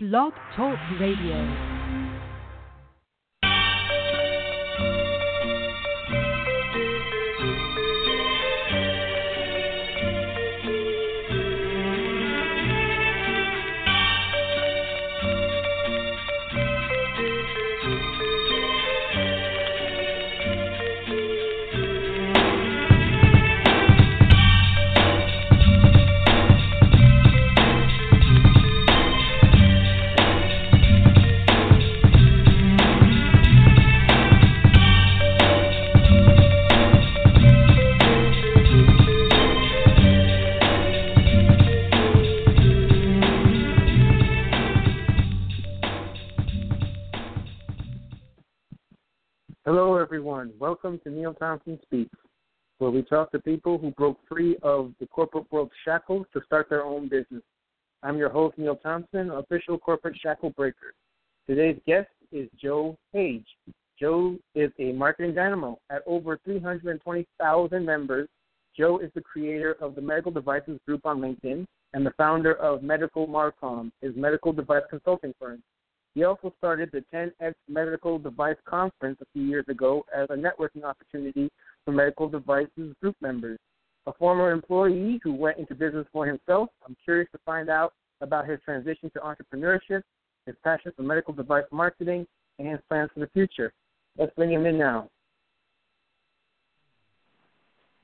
Blog Talk Radio. Hello, everyone. Welcome to Neil Thompson Speaks, where we talk to people who broke free of the corporate world's shackles to start their own business. I'm your host, Neil Thompson, official corporate shackle breaker. Today's guest is Joe Hage. Joe is a marketing dynamo. At over 320,000 members, Joe is the creator of the Medical Devices Group on LinkedIn and the founder of Medical Marcom, his medical device consulting firm. He also started the 10X Medical Device Conference a few years ago as a networking opportunity for medical devices group members. A former employee who went into business for himself, I'm curious to find out about his transition to entrepreneurship, his passion for medical device marketing, and his plans for the future. Let's bring him in now.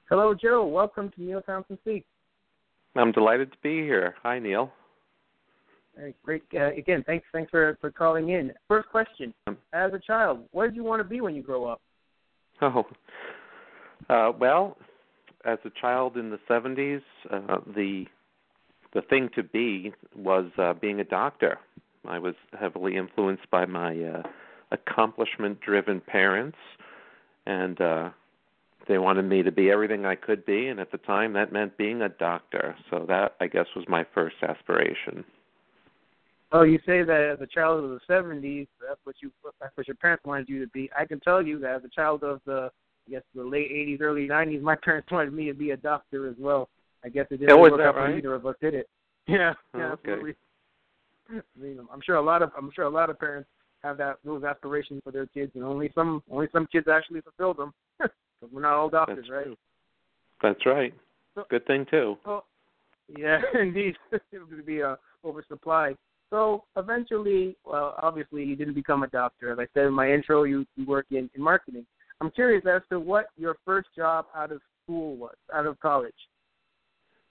Hello, Joe. Welcome to Neil Thompson Speaks. I'm delighted to be here. Hi, Neil. Great. Uh, again, thanks thanks for, for calling in. First question: As a child, what did you want to be when you grow up? Oh, uh, well, as a child in the 70s, uh, the the thing to be was uh, being a doctor. I was heavily influenced by my uh, accomplishment-driven parents, and uh, they wanted me to be everything I could be. And at the time, that meant being a doctor. So that, I guess, was my first aspiration. Oh, you say that as a child of the '70s, that's what you that's what your parents wanted you to be. I can tell you that as a child of the I guess the late '80s, early '90s, my parents wanted me to be a doctor as well. I guess it didn't Oh, work out for either of us, did it? Yeah, Oh, yeah, okay. absolutely. I mean, I'm sure a lot of I'm sure a lot of parents have that those aspirations for their kids, and only some only some kids actually fulfill them. 'Cause we're not all doctors, That's right? true. That's right. So- Good thing too. Oh, yeah, indeed. it would be uh, oversupply. So eventually, well, obviously, you didn't become a doctor. As I said in my intro, you, you work in, in marketing. I'm curious as to what your first job out of school was, out of college.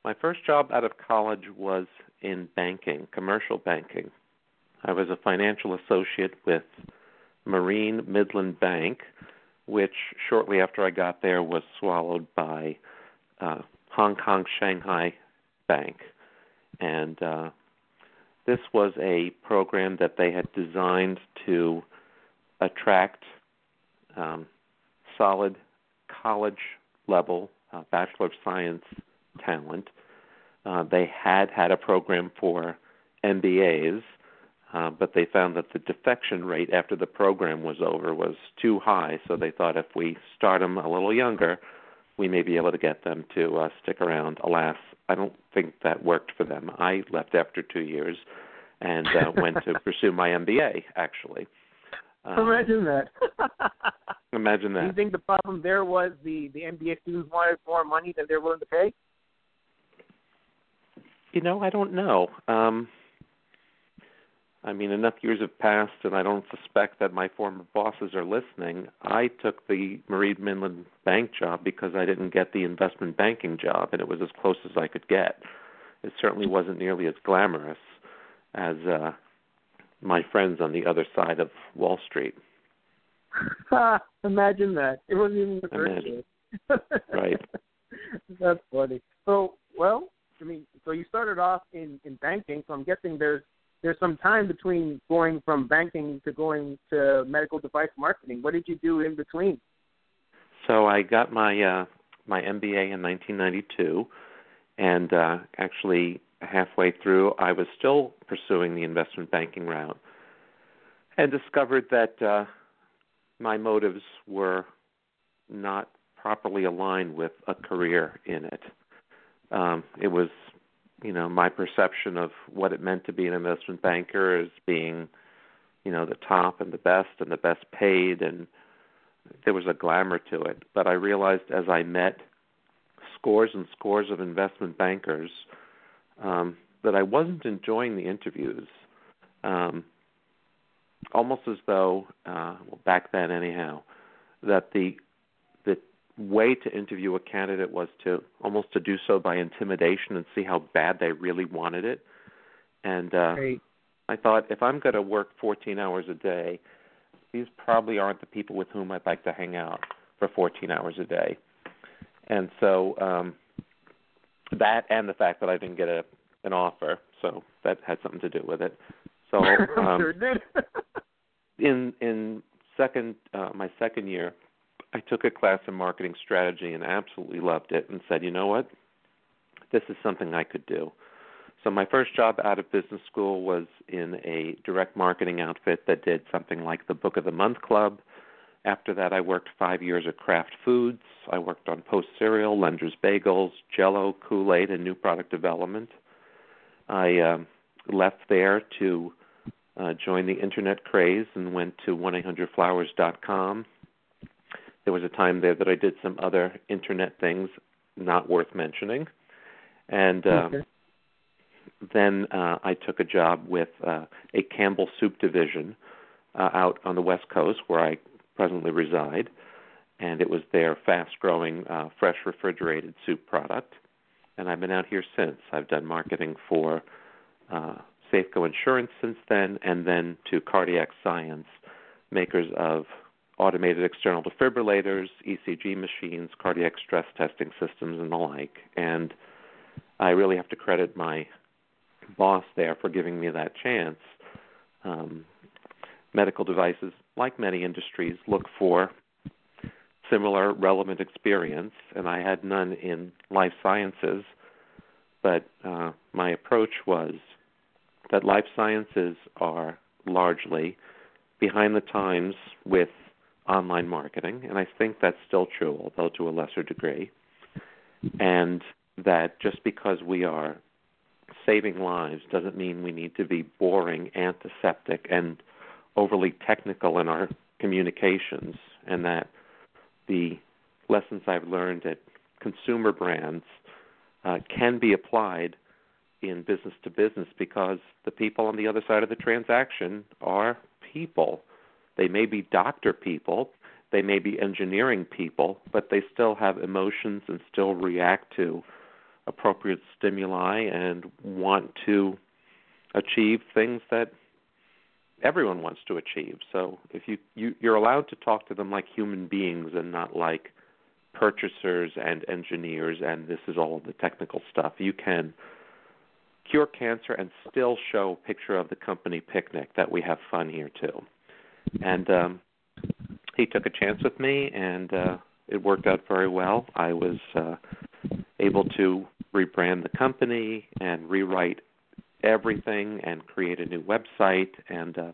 My first job out of college was in banking, commercial banking. I was a financial associate with Marine Midland Bank, which shortly after I got there was swallowed by uh, Hong Kong Shanghai Bank. And uh, this was a program that they had designed to attract um, solid college level uh, Bachelor of Science talent. Uh, they had had a program for MBAs, uh, but they found that the defection rate after the program was over was too high. So they thought if we start them a little younger, we may be able to get them to uh, stick around. Alas, I don't think that worked for them. I left after two years and uh, went to pursue my MBA. Actually, uh, Imagine that. imagine that. Do you think the problem there was the the MBA students wanted more money than they're willing to pay? You know, I don't know. Um, I mean, enough years have passed, and I don't suspect that my former bosses are listening. I took the Marine Midland Bank job because I didn't get the investment banking job, and it was as close as I could get. It certainly wasn't nearly as glamorous as uh, my friends on the other side of Wall Street. Imagine that. It wasn't even the first day. Right. That's funny. So, well, I mean, so you started off in in banking, so I'm guessing there's there's some time between going from banking to going to medical device marketing. What did you do in between? So I got my uh, my MBA in 1992, and uh, actually halfway through, I was still pursuing the investment banking route, and discovered that uh, my motives were not properly aligned with a career in it. Um, it was you know my perception of what it meant to be an investment banker as being you know the top and the best and the best paid and there was a glamour to it. But i realized as i met scores and scores of investment bankers um that i wasn't enjoying the interviews um almost as though uh well back then anyhow that the the way to interview a candidate was to almost to do so by intimidation and see how bad they really wanted it and uh. I thought if I'm going to work 14 hours a day, these probably aren't the people with whom I'd like to hang out for 14 hours a day. And so um that and the fact that I didn't get a an offer, so that had something to do with it. So um sure did. in in second uh my second year, I took a class in marketing strategy and absolutely loved it and said, "You know what? This is something I could do." So my first job out of business school was in a direct marketing outfit that did something like the Book of the Month Club. After that, I worked five years at Kraft Foods. I worked on Post Cereal, Lender's Bagels, Jello, Kool-Aid, and new product development. I um, left there to uh, join the internet craze and went to 1-800-Flowers.com. There was a time there that I did some other internet things not worth mentioning. And um, Okay. then uh, I took a job with uh, a Campbell Soup division uh, out on the West Coast, where I presently reside, and it was their fast-growing, uh, fresh refrigerated soup product. And I've been out here since. I've done marketing for uh, Safeco Insurance since then, and then to Cardiac Science, makers of automated external defibrillators, ECG machines, cardiac stress testing systems, and the like. And I really have to credit my boss there for giving me that chance. Um, medical devices, like many industries, look for similar relevant experience, and I had none in life sciences. But uh, my approach was that life sciences are largely behind the times with online marketing, and I think that's still true, although to a lesser degree. And that just because we are saving lives doesn't mean we need to be boring, antiseptic, and overly technical in our communications, and that the lessons I've learned at consumer brands uh, can be applied in business to business because the people on the other side of the transaction are people. They may be doctor people, they may be engineering people, but they still have emotions and still react to appropriate stimuli and want to achieve things that everyone wants to achieve. So if you, you you're allowed to talk to them like human beings and not like purchasers and engineers and this is all the technical stuff. You can cure cancer and still show a picture of the company picnic that we have fun here too. And um he took a chance with me and uh it worked out very well. I was uh able to rebrand the company and rewrite everything and create a new website and uh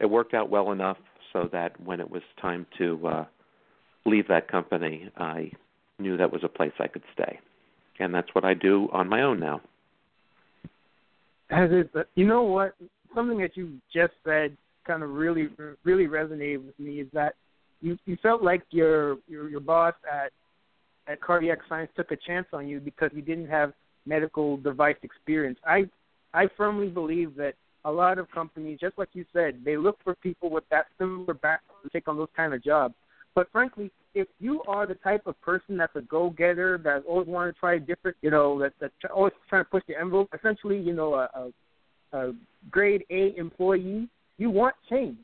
it worked out well enough so that when it was time to uh leave that company I knew that was a place I could stay. And that's what I do on my own now. As is, but you know what? Something that you just said kind of really, really resonated with me is that you you felt like your your your boss at at Cardiac Science took a chance on you because you didn't have medical device experience. I I firmly believe that a lot of companies, just like you said, they look for people with that similar background to take on those kind of jobs. But frankly, if you are the type of person that's a go-getter, that always want to try different, you know, that that always trying to push the envelope, essentially, you know, a, a, a grade A employee, you want change.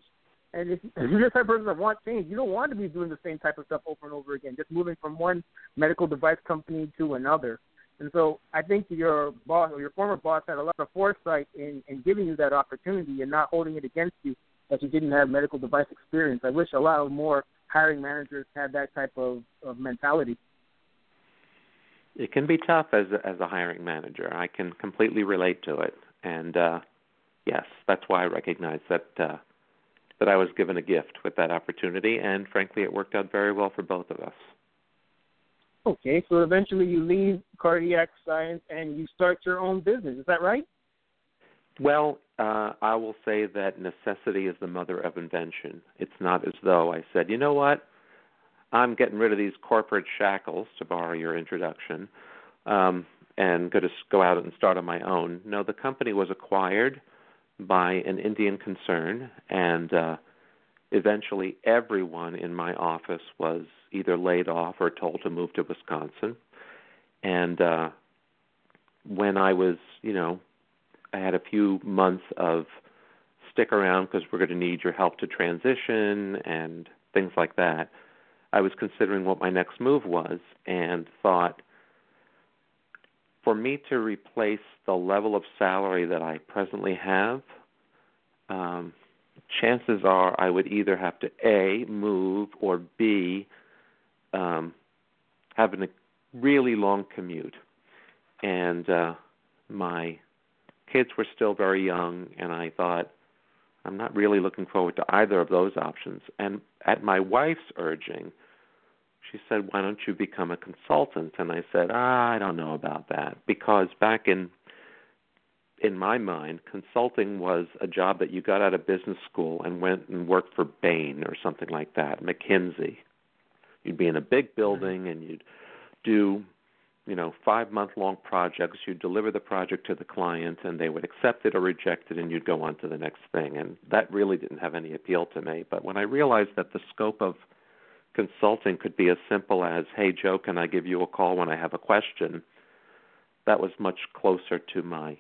And if, if you're the type of person that wants change, you don't want to be doing the same type of stuff over and over again, just moving from one medical device company to another. And so I think your boss or your former boss had a lot of foresight in, in giving you that opportunity and not holding it against you that you didn't have medical device experience. I wish a lot more hiring managers had that type of, of mentality. It can be tough as a, as a hiring manager. I can completely relate to it, and uh, yes, that's why I recognize that uh, that I was given a gift with that opportunity, and frankly, it worked out very well for both of us. Okay, so eventually you leave cardiac science and you start your own business. Is that right? Well, uh, I will say that necessity is the mother of invention. It's not as though I said, you know what, I'm getting rid of these corporate shackles, to borrow your introduction, um, and going to go out and start on my own. No, the company was acquired by an Indian concern, and uh, eventually everyone in my office was either laid off or told to move to Wisconsin. And uh, when I was, you know, I had a few months of stick around because we're going to need your help to transition and things like that. I was considering what my next move was and thought for me to replace the level of salary that I presently have, um, chances are I would either have to A, move, or B, um, have a really long commute. And uh, my kids were still very young, and I thought, I'm not really looking forward to either of those options. And at my wife's urging, she said, "Why don't you become a consultant?" And I said, ah, "I don't know about that because back in in my mind, consulting was a job that you got out of business school and went and worked for Bain or something like that, McKinsey. You'd be in a big building and you'd do, you know, five month long projects. You'd deliver the project to the client and they would accept it or reject it and you'd go on to the next thing. And that really didn't have any appeal to me. But when I realized that the scope of consulting could be as simple as, hey, Joe, can I give you a call when I have a question? That was much closer to my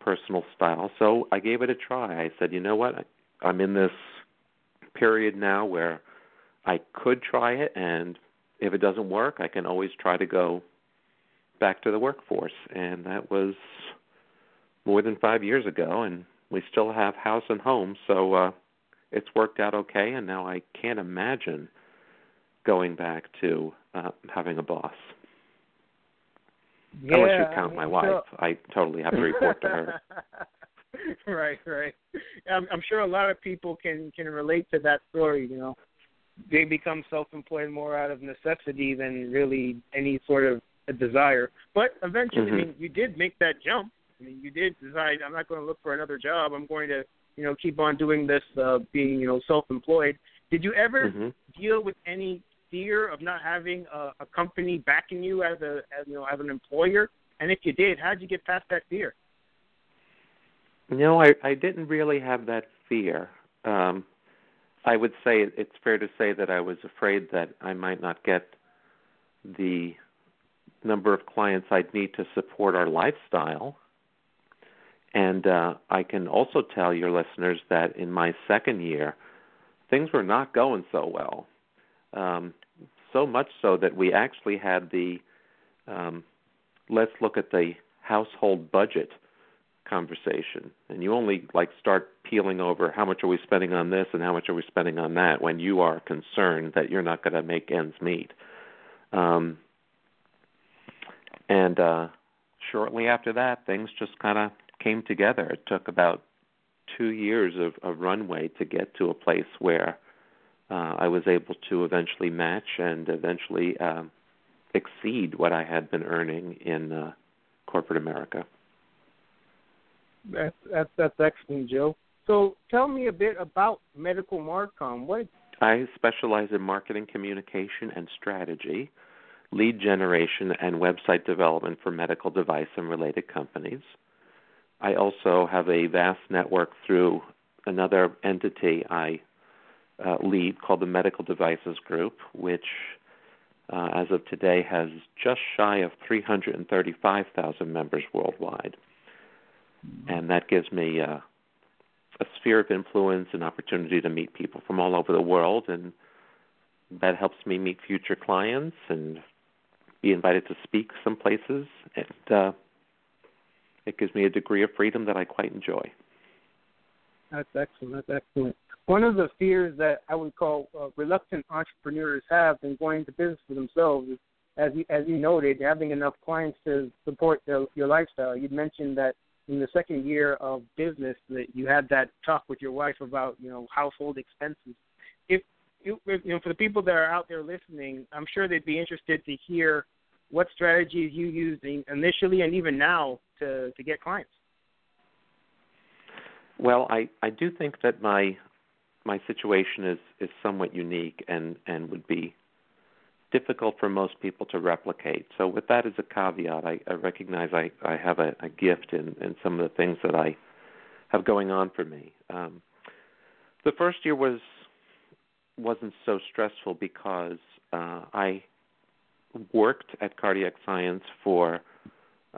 personal style. So I gave it a try. I said, you know what? I'm in this period now where I could try it, and if it doesn't work, I can always try to go back to the workforce. And that was more than five years ago, and we still have house and home. So uh, it's worked out okay, and now I can't imagine going back to uh, having a boss. Yeah, Unless you count my wife, I totally have to report to her. right, right. I'm, I'm sure a lot of people can can relate to that story. You know, they become self-employed more out of necessity than really any sort of a desire. But eventually, mm-hmm. I mean, you did make that jump. I mean, you did decide I'm not going to look for another job. I'm going to, you know, keep on doing this, uh, being, you know, self-employed. Did you ever mm-hmm. deal with any fear of not having a, a company backing you as a as you know as an employer? And if you did, how did you get past that fear? No, I I didn't really have that fear. Um, I would say it's fair to say that I was afraid that I might not get the number of clients I'd need to support our lifestyle. And uh, I can also tell your listeners that in my second year, things were not going so well. Um, so much so that we actually had the um, let's look at the household budget conversation. And you only like start peeling over how much are we spending on this and how much are we spending on that when you are concerned that you're not going to make ends meet. Um and uh shortly after that things just kind of came together. It took about 2 years of, of runway to get to a place where uh, I was able to eventually match and eventually um, exceed what I had been earning in uh, corporate America. That's that's that's excellent, Joe. So tell me a bit about Medical Marcom. What I specialize in marketing communication and strategy, lead generation, and website development for medical device and related companies. I also have a vast network through another entity I uh, lead called the Medical Devices Group, which uh, as of today has just shy of 335,000 members worldwide. And that gives me uh, a sphere of influence and opportunity to meet people from all over the world, and that helps me meet future clients and be invited to speak some places. And uh, it gives me a degree of freedom that I quite enjoy. That's excellent. That's excellent one of the fears that I would call uh, reluctant entrepreneurs have in going into business for themselves is, as you, as you noted, having enough clients to support your lifestyle. You mentioned that in the second year of business that you had that talk with your wife about you know household expenses. If you know, for the people that are out there listening, I'm sure they'd be interested to hear what strategies you used initially and even now to to get clients. Well, I I do think that my my situation is is somewhat unique and and would be difficult for most people to replicate. So with that as a caveat, I, I recognize I, I have a, a gift in, in some of the things that I have going on for me. Um, the first year was wasn't so stressful because uh, I worked at Cardiac Science for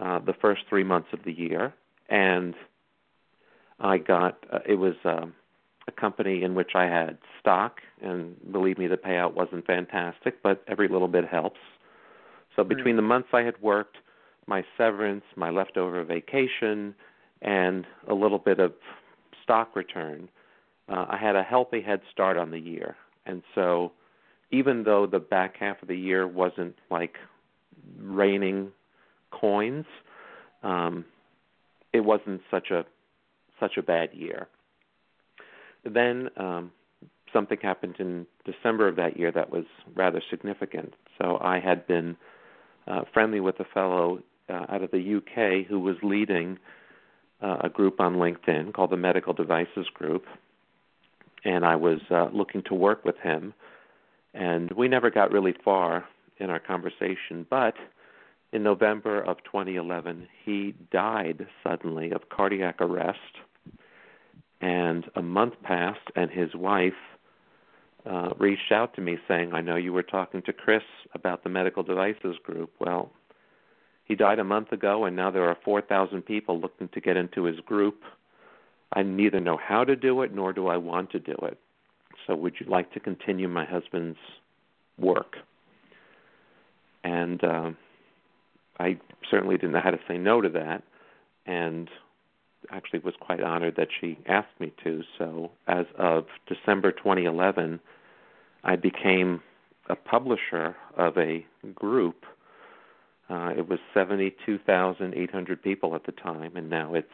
uh, the first three months of the year, and I got uh, it was um, a company in which I had stock, and believe me, the payout wasn't fantastic, but every little bit helps. So between the months I had worked, my severance, my leftover vacation, and a little bit of stock return, uh, I had a healthy head start on the year. And so, even though the back half of the year wasn't like raining coins, um, it wasn't such a such a bad year. Then um, something happened in December of that year that was rather significant. So I had been uh, friendly with a fellow uh, out of the UK who was leading uh, a group on LinkedIn called the Medical Devices Group, and I was uh, looking to work with him. And we never got really far in our conversation, but in November of 2011, he died suddenly of cardiac arrest and a month passed, and his wife uh, reached out to me saying, I know you were talking to Chris about the medical devices group. Well, he died a month ago, and now there are 4,000 people looking to get into his group. I neither know how to do it nor do I want to do it. So, would you like to continue my husband's work? And uh, I certainly didn't know how to say no to that. And actually was quite honored that she asked me to. So as of December 2011, I became a publisher of a group. Uh, it was 72,800 people at the time, and now it's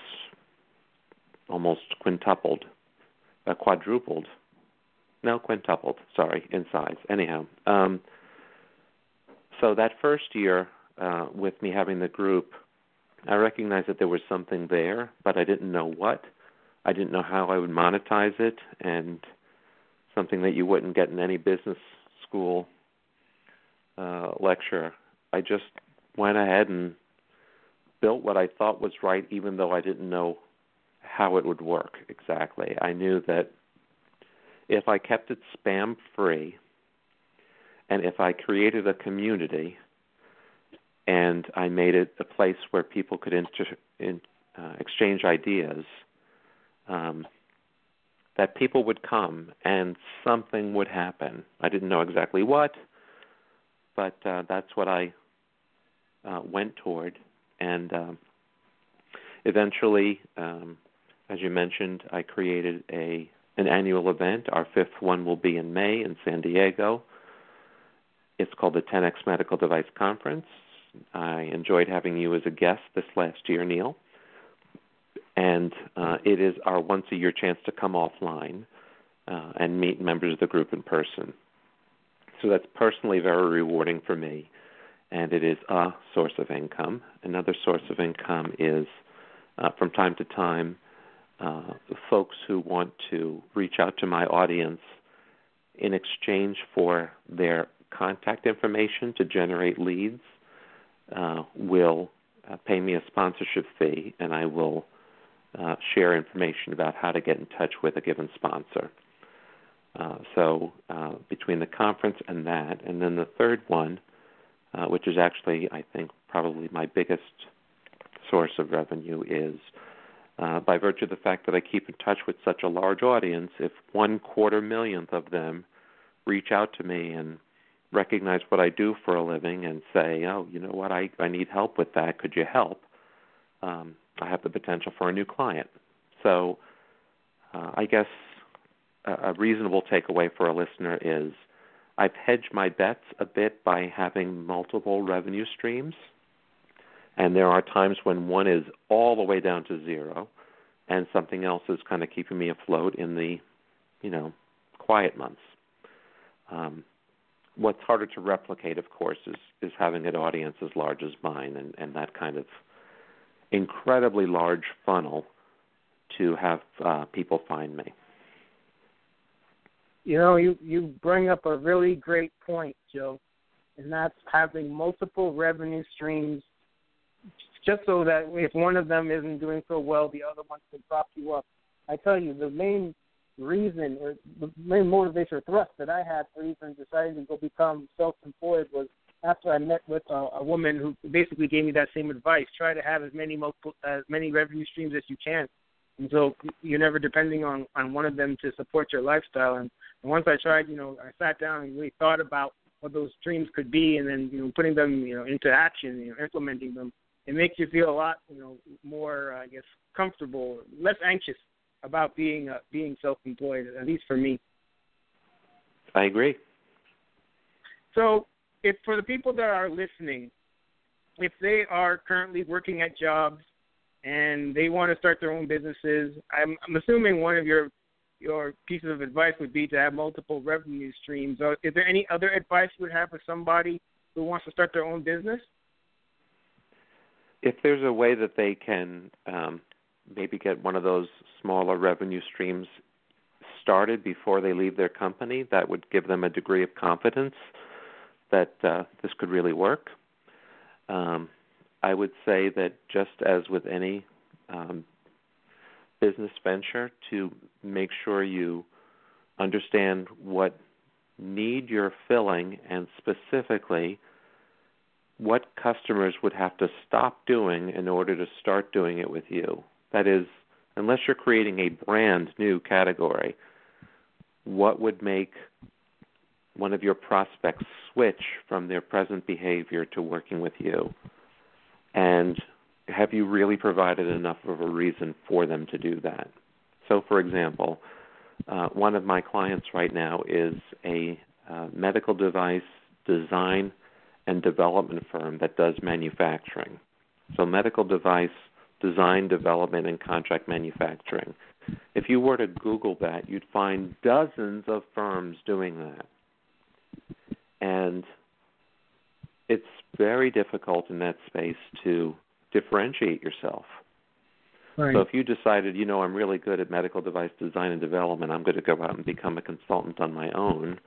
almost quintupled, uh, quadrupled. No, quintupled. Sorry, in size. Anyhow, um, so that first year uh, with me having the group, I recognized that there was something there, but I didn't know what. I didn't know how I would monetize it, and something that you wouldn't get in any business school uh, lecture. I just went ahead and built what I thought was right, even though I didn't know how it would work exactly. I knew that if I kept it spam free, and if I created a community and I made it a place where people could inter- in, uh, exchange ideas. Um, that people would come and something would happen. I didn't know exactly what, but uh, that's what I uh, went toward. And um, eventually, um, as you mentioned, I created a an annual event. Our fifth one will be in May in San Diego. It's called the 10x Medical Device Conference. I enjoyed having you as a guest this last year, Neil. And uh, it is our once a year chance to come offline uh, and meet members of the group in person. So that's personally very rewarding for me, and it is a source of income. Another source of income is uh, from time to time uh, folks who want to reach out to my audience in exchange for their contact information to generate leads uh, will uh, pay me a sponsorship fee, and I will uh, share information about how to get in touch with a given sponsor. Uh, so uh, between the conference and that, and then the third one, uh, which is actually I think probably my biggest source of revenue, is uh, by virtue of the fact that I keep in touch with such a large audience. If one quarter millionth of them reach out to me and recognize what I do for a living and say, oh, you know what, I, I need help with that. Could you help? Um, I have the potential for a new client. So uh, I guess a, a reasonable takeaway for a listener is I've hedged my bets a bit by having multiple revenue streams. And there are times when one is all the way down to zero and something else is kind of keeping me afloat in the, you know, quiet months. Um, what's harder to replicate, of course, is is having an audience as large as mine, and and that kind of incredibly large funnel to have uh, people find me. You know, you you bring up a really great point, Joe, and that's having multiple revenue streams, just so that if one of them isn't doing so well, the other one can prop you up. I tell you, the main reason or the main motivation or thrust that I had for even deciding to go become self-employed was after I met with a, a woman who basically gave me that same advice: try to have as many multiple, as many revenue streams as you can, and so you're never depending on on one of them to support your lifestyle. And once I tried, you know, I sat down and really thought about what those dreams could be, and then you know, putting them, you know, into action, you know, implementing them. It makes you feel a lot, you know, more, uh, I guess, comfortable, less anxious about being uh, being self-employed. At least for me. I agree. So, if for the people that are listening, if they are currently working at jobs and they want to start their own businesses, I'm, I'm assuming one of your your pieces of advice would be to have multiple revenue streams. Uh, is there any other advice you would have for somebody who wants to start their own business? If there's a way that they can um, maybe get one of those smaller revenue streams started before they leave their company, that would give them a degree of confidence that uh, this could really work. Um, I would say that just as with any um, business venture, to make sure you understand what need you're filling and specifically what customers would have to stop doing in order to start doing it with you. That is, unless you're creating a brand new category, what would make one of your prospects switch from their present behavior to working with you? And have you really provided enough of a reason for them to do that? So, for example, uh, one of my clients right now is a uh, medical device design and development firm that does manufacturing. So, medical device design, development, and contract manufacturing. If you were to Google that, you'd find dozens of firms doing that. And it's very difficult in that space to differentiate yourself. Right. So if you decided, you know, I'm really good at medical device design and development, I'm going to go out and become a consultant on my own,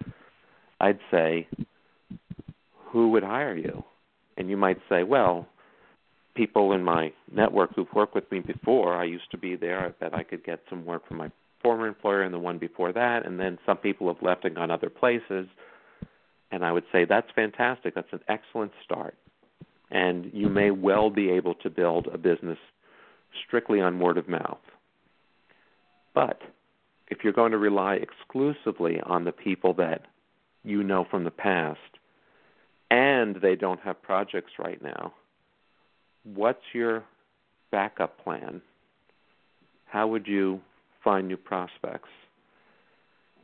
I'd say, who would hire you? And you might say, well, people in my network who've worked with me before. I used to be there. I bet I could get some work from my former employer and the one before that. And then some people have left and gone other places. And I would say that's fantastic. That's an excellent start. And you may well be able to build a business strictly on word of mouth. But if you're going to rely exclusively on the people that you know from the past and they don't have projects right now, what's your backup plan? How would you find new prospects?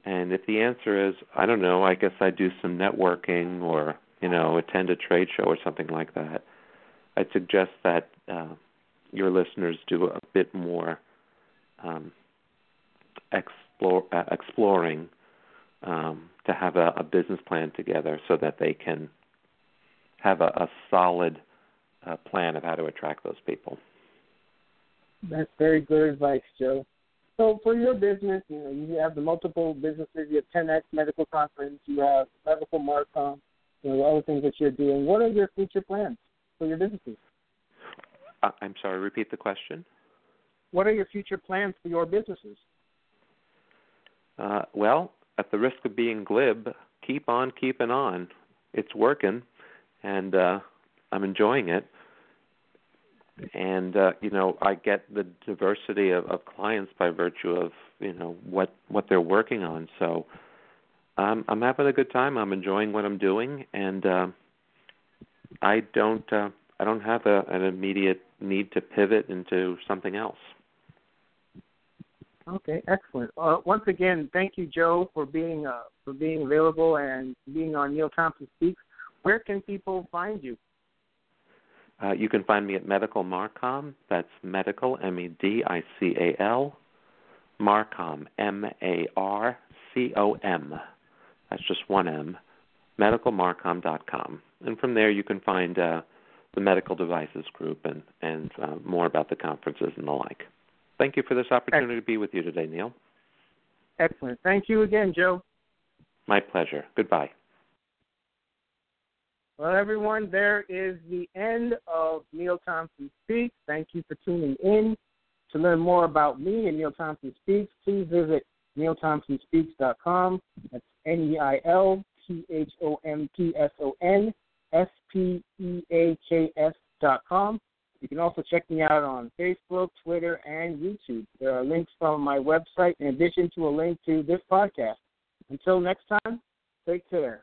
And if the answer is, I don't know, I guess I do some networking or, you know, attend a trade show or something like that, I'd suggest that uh, your listeners do a bit more um, explore, uh, exploring um, to have a, a, business plan together so that they can have a, a solid uh, plan of how to attract those people. That's very good advice, Joe. So for your business, you know, you have the multiple businesses. You have 10x Medical Conference. You have Medical Marcom. You know, other things that you're doing. What are your future plans for your businesses? Uh, I'm sorry. Repeat the question. What are your future plans for your businesses? Uh, well, at the risk of being glib, keep on keeping on. It's working, and uh, I'm enjoying it. And uh, you know, I get the diversity of, of clients by virtue of you know what what they're working on. So I'm I'm having a good time. I'm enjoying what I'm doing, and uh, I don't uh, I don't have a, an immediate need to pivot into something else. Okay, excellent. Uh, once again, thank you, Joe, for being uh, for being available and being on Neil Thompson Speaks. Where can people find you? Uh, you can find me at Medical Marcom. That's medical, M E D I C A L, Marcom, M A R C O M. that's just one M, medicalmarcom.com. And from there you can find uh, the medical devices group and, and uh, more about the conferences and the like. Thank you for this opportunity to be with you today, Neil. Excellent. Thank you again, Joe. My pleasure. Goodbye. Well, everyone, there is the end of Neil Thompson Speaks. Thank you for tuning in. To learn more about me and Neil Thompson Speaks, please visit neilthompsonspeaks.com. That's N E I L T H O M P S O N S P E A K S dot com. You can also check me out on Facebook, Twitter, and YouTube. There are links from my website in addition to a link to this podcast. Until next time, take care.